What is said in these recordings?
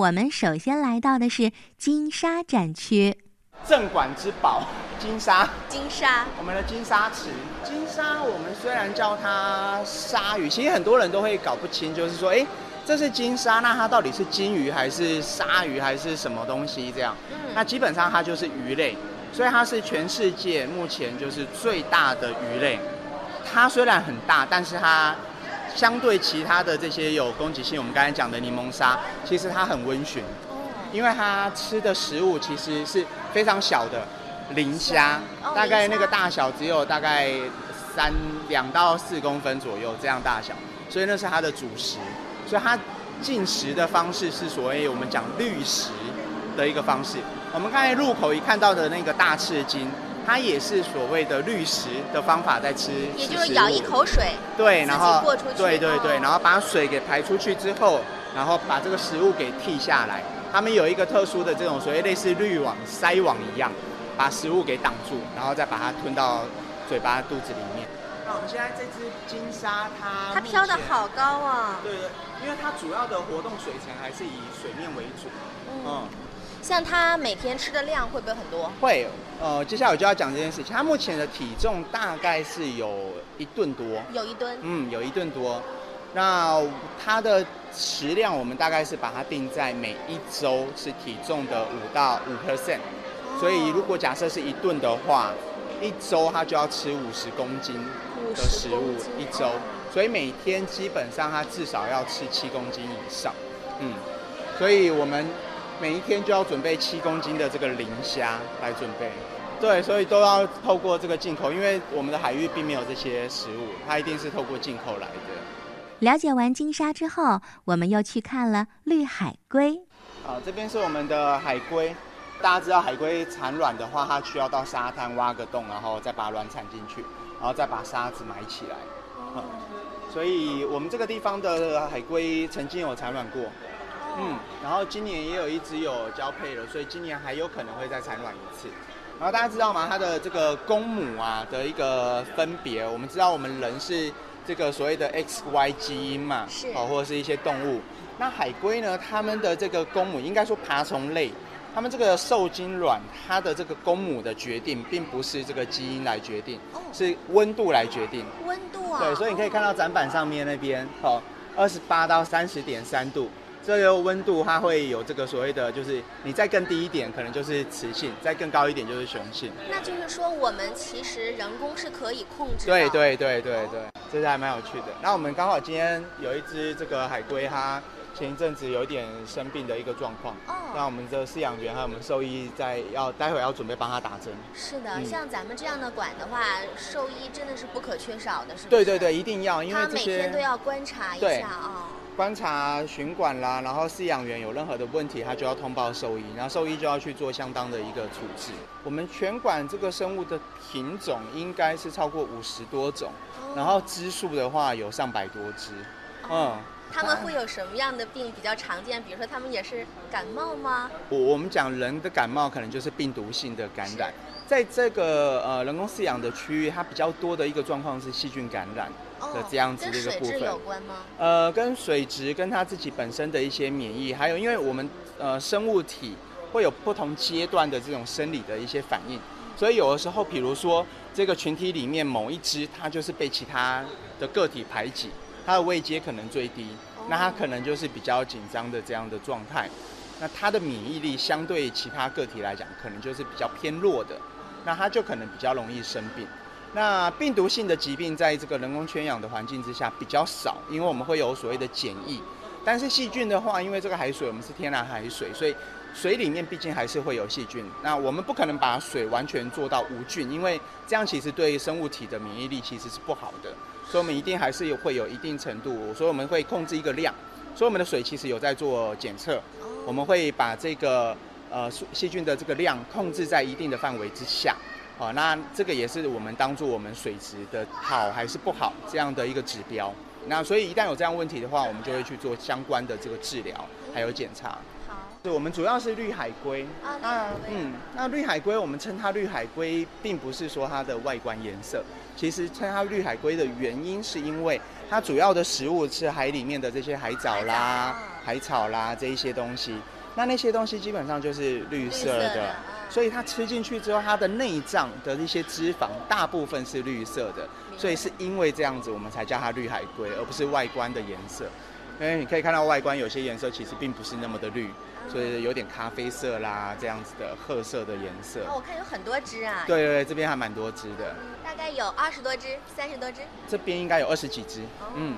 我们首先来到的是金沙展区。镇馆之宝，金沙。金沙，我们的金沙池。金沙，我们虽然叫它鲨鱼，其实很多人都会搞不清，就是说，哎，这是金沙，那它到底是金鱼还是鲨鱼还是什么东西？这样。嗯。那基本上它就是鱼类，所以它是全世界目前就是最大的鱼类。它虽然很大，但是它相对其他的这些有攻击性，我们刚才讲的柠檬沙，其实它很温驯。因为它吃的食物其实是非常小的磷虾，大概那个大小只有大概三两到四公分左右这样大小，所以那是它的主食。所以它进食的方式是所谓我们讲绿食的一个方式。我们刚才入口一看到的那个大翅鲸，它也是所谓的滤食的方法在吃，也就是咬一口水，对，然后过出去，对对对，然后把水给排出去之后，然后把这个食物给剔下来。他们有一个特殊的这种所谓类似滤网、筛网一样，把食物给挡住，然后再把它吞到嘴巴、肚子里面。那我们现在这只金鲨，它它飘的好高啊！对对，因为它主要的活动水层还是以水面为主。嗯，像它每天吃的量会不会很多？会，呃，接下来我就要讲这件事情。他目前的体重大概是有一吨多，有一吨，嗯，有一吨多。那它的食量，我们大概是把它定在每一周是体重的五到五 percent，所以如果假设是一顿的话，一周它就要吃五十公斤的食物一周，所以每天基本上它至少要吃七公斤以上，嗯，所以我们每一天就要准备七公斤的这个磷虾来准备，对，所以都要透过这个进口，因为我们的海域并没有这些食物，它一定是透过进口来的。了解完金沙之后，我们又去看了绿海龟。好，这边是我们的海龟。大家知道海龟产卵的话，它需要到沙滩挖个洞，然后再把卵产进去，然后再把沙子埋起来。嗯，所以我们这个地方的海龟曾经有产卵过。嗯，然后今年也有一只有交配了，所以今年还有可能会再产卵一次。然后大家知道吗？它的这个公母啊的一个分别，我们知道我们人是。这个所谓的 X Y 基因嘛，是哦，或者是一些动物。那海龟呢？它们的这个公母，应该说爬虫类，它们这个受精卵，它的这个公母的决定，并不是这个基因来决定，是温度来决定。温度啊？对，所以你可以看到展板上面那边，哦，二十八到三十点三度。这个温度它会有这个所谓的，就是你再更低一点，可能就是雌性；再更高一点就是雄性。那就是说，我们其实人工是可以控制的。对对对对对，这是还蛮有趣的。那我们刚好今天有一只这个海龟，它前一阵子有一点生病的一个状况。哦。那我们的饲养员还有我们兽医在要待会要准备帮它打针。是的，像咱们这样的馆的话，兽医真的是不可缺少的，是对对对，一定要，因为他每天都要观察一下啊。观察巡管啦，然后饲养员有任何的问题，他就要通报兽医，然后兽医就要去做相当的一个处置。我们全馆这个生物的品种应该是超过五十多种，然后只数的话有上百多只。嗯，他们会有什么样的病比较常见？比如说他们也是感冒吗？我我们讲人的感冒可能就是病毒性的感染，在这个呃人工饲养的区域，它比较多的一个状况是细菌感染。的这样子的一个部分，有关吗？呃，跟水质、跟它自己本身的一些免疫，还有因为我们呃生物体会有不同阶段的这种生理的一些反应，所以有的时候，比如说这个群体里面某一只，它就是被其他的个体排挤，它的位阶可能最低，那它可能就是比较紧张的这样的状态，那它的免疫力相对其他个体来讲，可能就是比较偏弱的，那它就可能比较容易生病。那病毒性的疾病在这个人工圈养的环境之下比较少，因为我们会有所谓的检疫。但是细菌的话，因为这个海水我们是天然海水，所以水里面毕竟还是会有细菌。那我们不可能把水完全做到无菌，因为这样其实对生物体的免疫力其实是不好的。所以我们一定还是有会有一定程度，所以我们会控制一个量。所以我们的水其实有在做检测，我们会把这个呃细菌的这个量控制在一定的范围之下。好，那这个也是我们当做我们水质的好还是不好这样的一个指标。那所以一旦有这样问题的话，我们就会去做相关的这个治疗还有检查。好。对，我们主要是绿海龟。啊嗯，那绿海龟我们称它绿海龟，并不是说它的外观颜色，其实称它绿海龟的原因是因为它主要的食物是海里面的这些海藻啦、海草啦这一些东西。那那些东西基本上就是绿色的，色的啊所以它吃进去之后，它的内脏的一些脂肪大部分是绿色的，所以是因为这样子，我们才叫它绿海龟，而不是外观的颜色。因为你可以看到外观有些颜色其实并不是那么的绿，所以有点咖啡色啦这样子的褐色的颜色。哦，我看有很多只啊，对对对，这边还蛮多只的，大概有二十多只、三十多只。这边应该有二十几只。哦。嗯，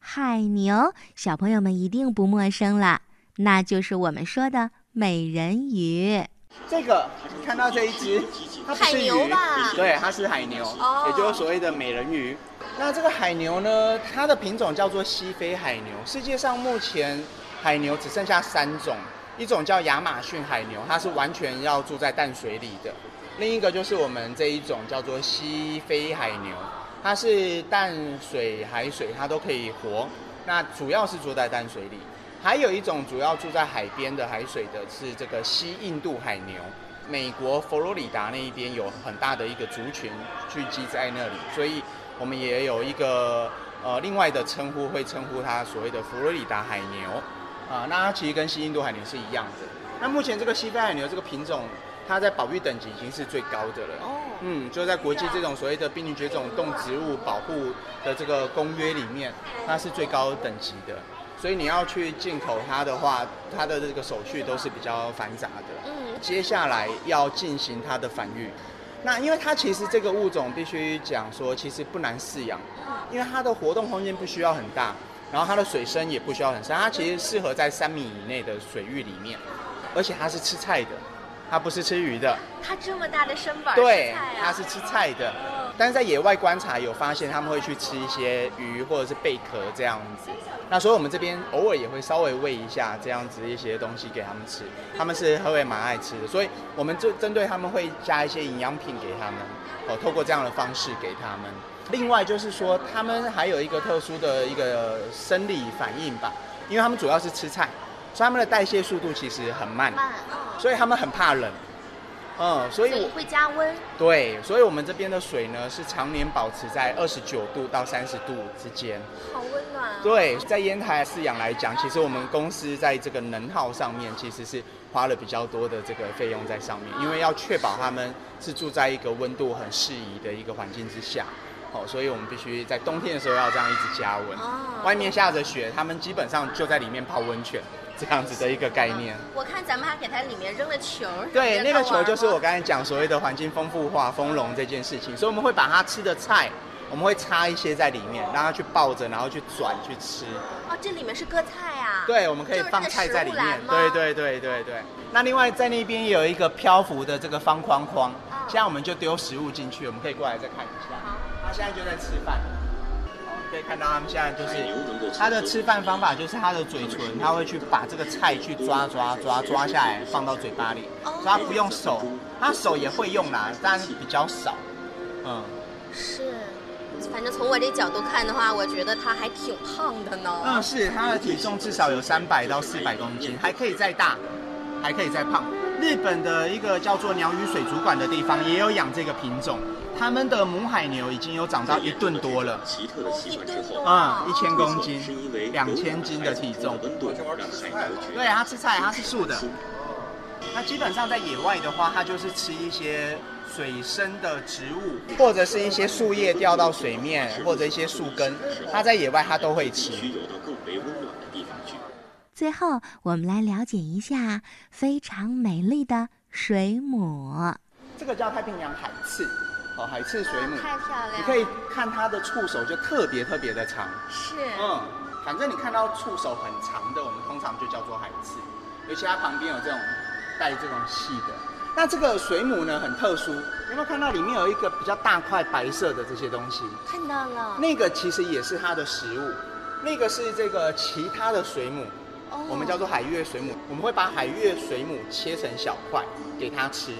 海牛，小朋友们一定不陌生了，那就是我们说的美人鱼。这个你看到这一只，它不海是鱼牛吧，对，它是海牛，哦也就是所谓的美人鱼。那这个海牛呢，它的品种叫做西非海牛。世界上目前海牛只剩下三种，一种叫亚马逊海牛，它是完全要住在淡水里的；另一个就是我们这一种叫做西非海牛，它是淡水、海水它都可以活，那主要是住在淡水里。还有一种主要住在海边的海水的是这个西印度海牛，美国佛罗里达那一边有很大的一个族群聚集在那里，所以我们也有一个呃另外的称呼，会称呼它所谓的佛罗里达海牛啊、那它其实跟西印度海牛是一样的。那目前这个西非海牛这个品种，它在保育等级已经是最高的了。哦，嗯，就在国际这种所谓的濒临绝种动植物保护的这个公约里面，它是最高等级的。所以你要去进口它的话，它的这个手续都是比较繁杂的。嗯，接下来要进行它的繁育。那因为它其实这个物种必须讲说，其实不难饲养，因为它的活动空间不需要很大，然后它的水深也不需要很深，它其实适合在三米以内的水域里面，而且它是吃菜的，它不是吃鱼的。它这么大的身板儿对它是吃菜的。但是在野外观察有发现，他们会去吃一些鱼或者是贝壳这样子。那所以我们这边偶尔也会稍微喂一下这样子一些东西给他们吃，他们是会蛮爱吃的。所以我们就针对他们会加一些营养品给他们，哦，透过这样的方式给他们。另外就是说，他们还有一个特殊的一个生理反应吧，因为他们主要是吃菜，所以他们的代谢速度其实很慢，所以他们很怕冷。嗯，所以我会加温。对，所以我们这边的水呢是常年保持在二十九度到三十度之间。好温暖啊！对，在烟台饲养来讲，其实我们公司在这个能耗上面其实是花了比较多的这个费用在上面，因为要确保他们是住在一个温度很适宜的一个环境之下。哦，所以我们必须在冬天的时候要这样一直加温。哦外面下着雪，他们基本上就在里面泡温泉，这样子的一个概念。我看咱们还给它里面扔了球。对，那个球就是我刚才讲所谓的环境丰富化、丰容这件事情，所以我们会把它吃的菜，我们会插一些在里面，让它去抱着，然后去转去吃。哦，这里面是割菜啊。对，我们可以放菜在里面。对对对对对。那另外在那边也有一个漂浮的这个方框框，现在我们就丢食物进去，我们可以过来再看一下。好，他现在就在吃饭。好可以看到他们现在就是他的吃饭方法，就是他的嘴唇，他会去把这个菜去抓抓抓抓下来，放到嘴巴里，哦所以他不用手，他手也会用啦，但是比较少。嗯，是。反正从我这角度看的话，我觉得他还挺胖的呢。嗯，是他的体重至少有三百到四百公斤，还可以再大，还可以再胖。日本的一个叫做鸟语水族馆的地方也有养这个品种，他们的母海牛已经有长到一吨多了。奇特的习惯之后，嗯，一千公斤两千斤的体重。对，它吃菜，它是素的。它基本上在野外的话，它就是吃一些水生的植物，或者是一些树叶掉到水面，或者一些树根，它在野外它都会吃。最后，我们来了解一下非常美丽的水母。这个叫太平洋海刺，哦，海刺水母。太漂亮。你可以看它的触手就特别特别的长。是。嗯，反正你看到触手很长的，我们通常就叫做海刺，尤其它旁边有这种带这种细的。那这个水母呢很特殊，有没有看到里面有一个比较大块白色的这些东西？看到了。那个其实也是它的食物，那个是这个其他的水母，哦我们叫做海月水母。我们会把海月水母切成小块给它吃，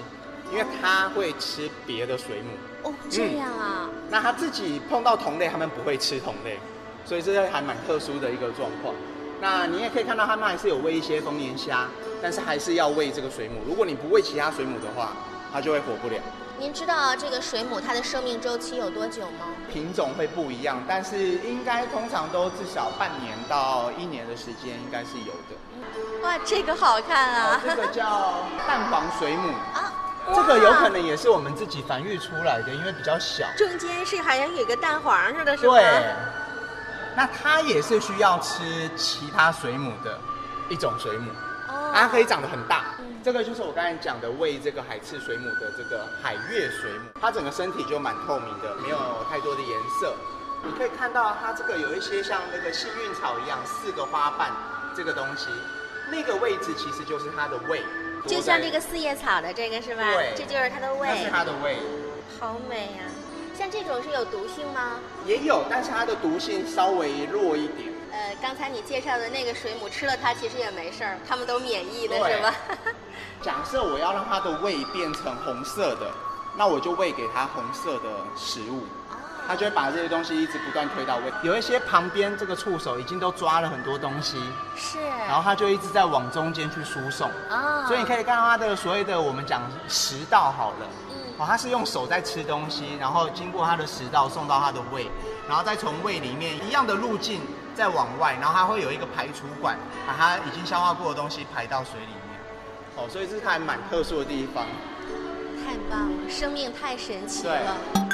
因为它会吃别的水母。哦，这样啊。嗯那它自己碰到同类，它们不会吃同类，所以这是还蛮特殊的一个状况。那你也可以看到，它们还是有喂一些丰年虾，但是还是要喂这个水母。如果你不喂其他水母的话，它就会活不了。您知道这个水母它的生命周期有多久吗？品种会不一样，但是应该通常都至少半年到一年的时间，应该是有的。哇，这个好看啊！这个叫蛋黄水母啊，这个有可能也是我们自己繁育出来的，因为比较小。中间是好像有个蛋黄似的，是吗？对。那它也是需要吃其他水母的一种水母，哦，它可以长得很大。这个就是我刚才讲的喂这个海刺水母的这个海月水母，它整个身体就蛮透明的，没有太多的颜色。你可以看到它这个有一些像那个幸运草一样四个花瓣这个东西，那个位置其实就是它的胃，就像这个四叶草的这个是吧？对，这就是它的胃。那是它的胃。好美呀！像这种是有毒性吗？也有，但是它的毒性稍微弱一点。呃，刚才你介绍的那个水母吃了它其实也没事儿，它们都免疫的是吧？假设我要让它的胃变成红色的，那我就喂给它红色的食物，它就会把这些东西一直不断推到胃。有一些旁边这个触手已经都抓了很多东西，是，然后它就一直在往中间去输送。哦，所以你可以看到它的所谓的我们讲食道好了，嗯，哦，它是用手在吃东西，然后经过它的食道送到它的胃，然后再从胃里面一样的路径再往外，然后它会有一个排除管，把它已经消化过的东西排到水里面。哦，所以这是它还蛮特殊的地方。太棒了，生命太神奇了。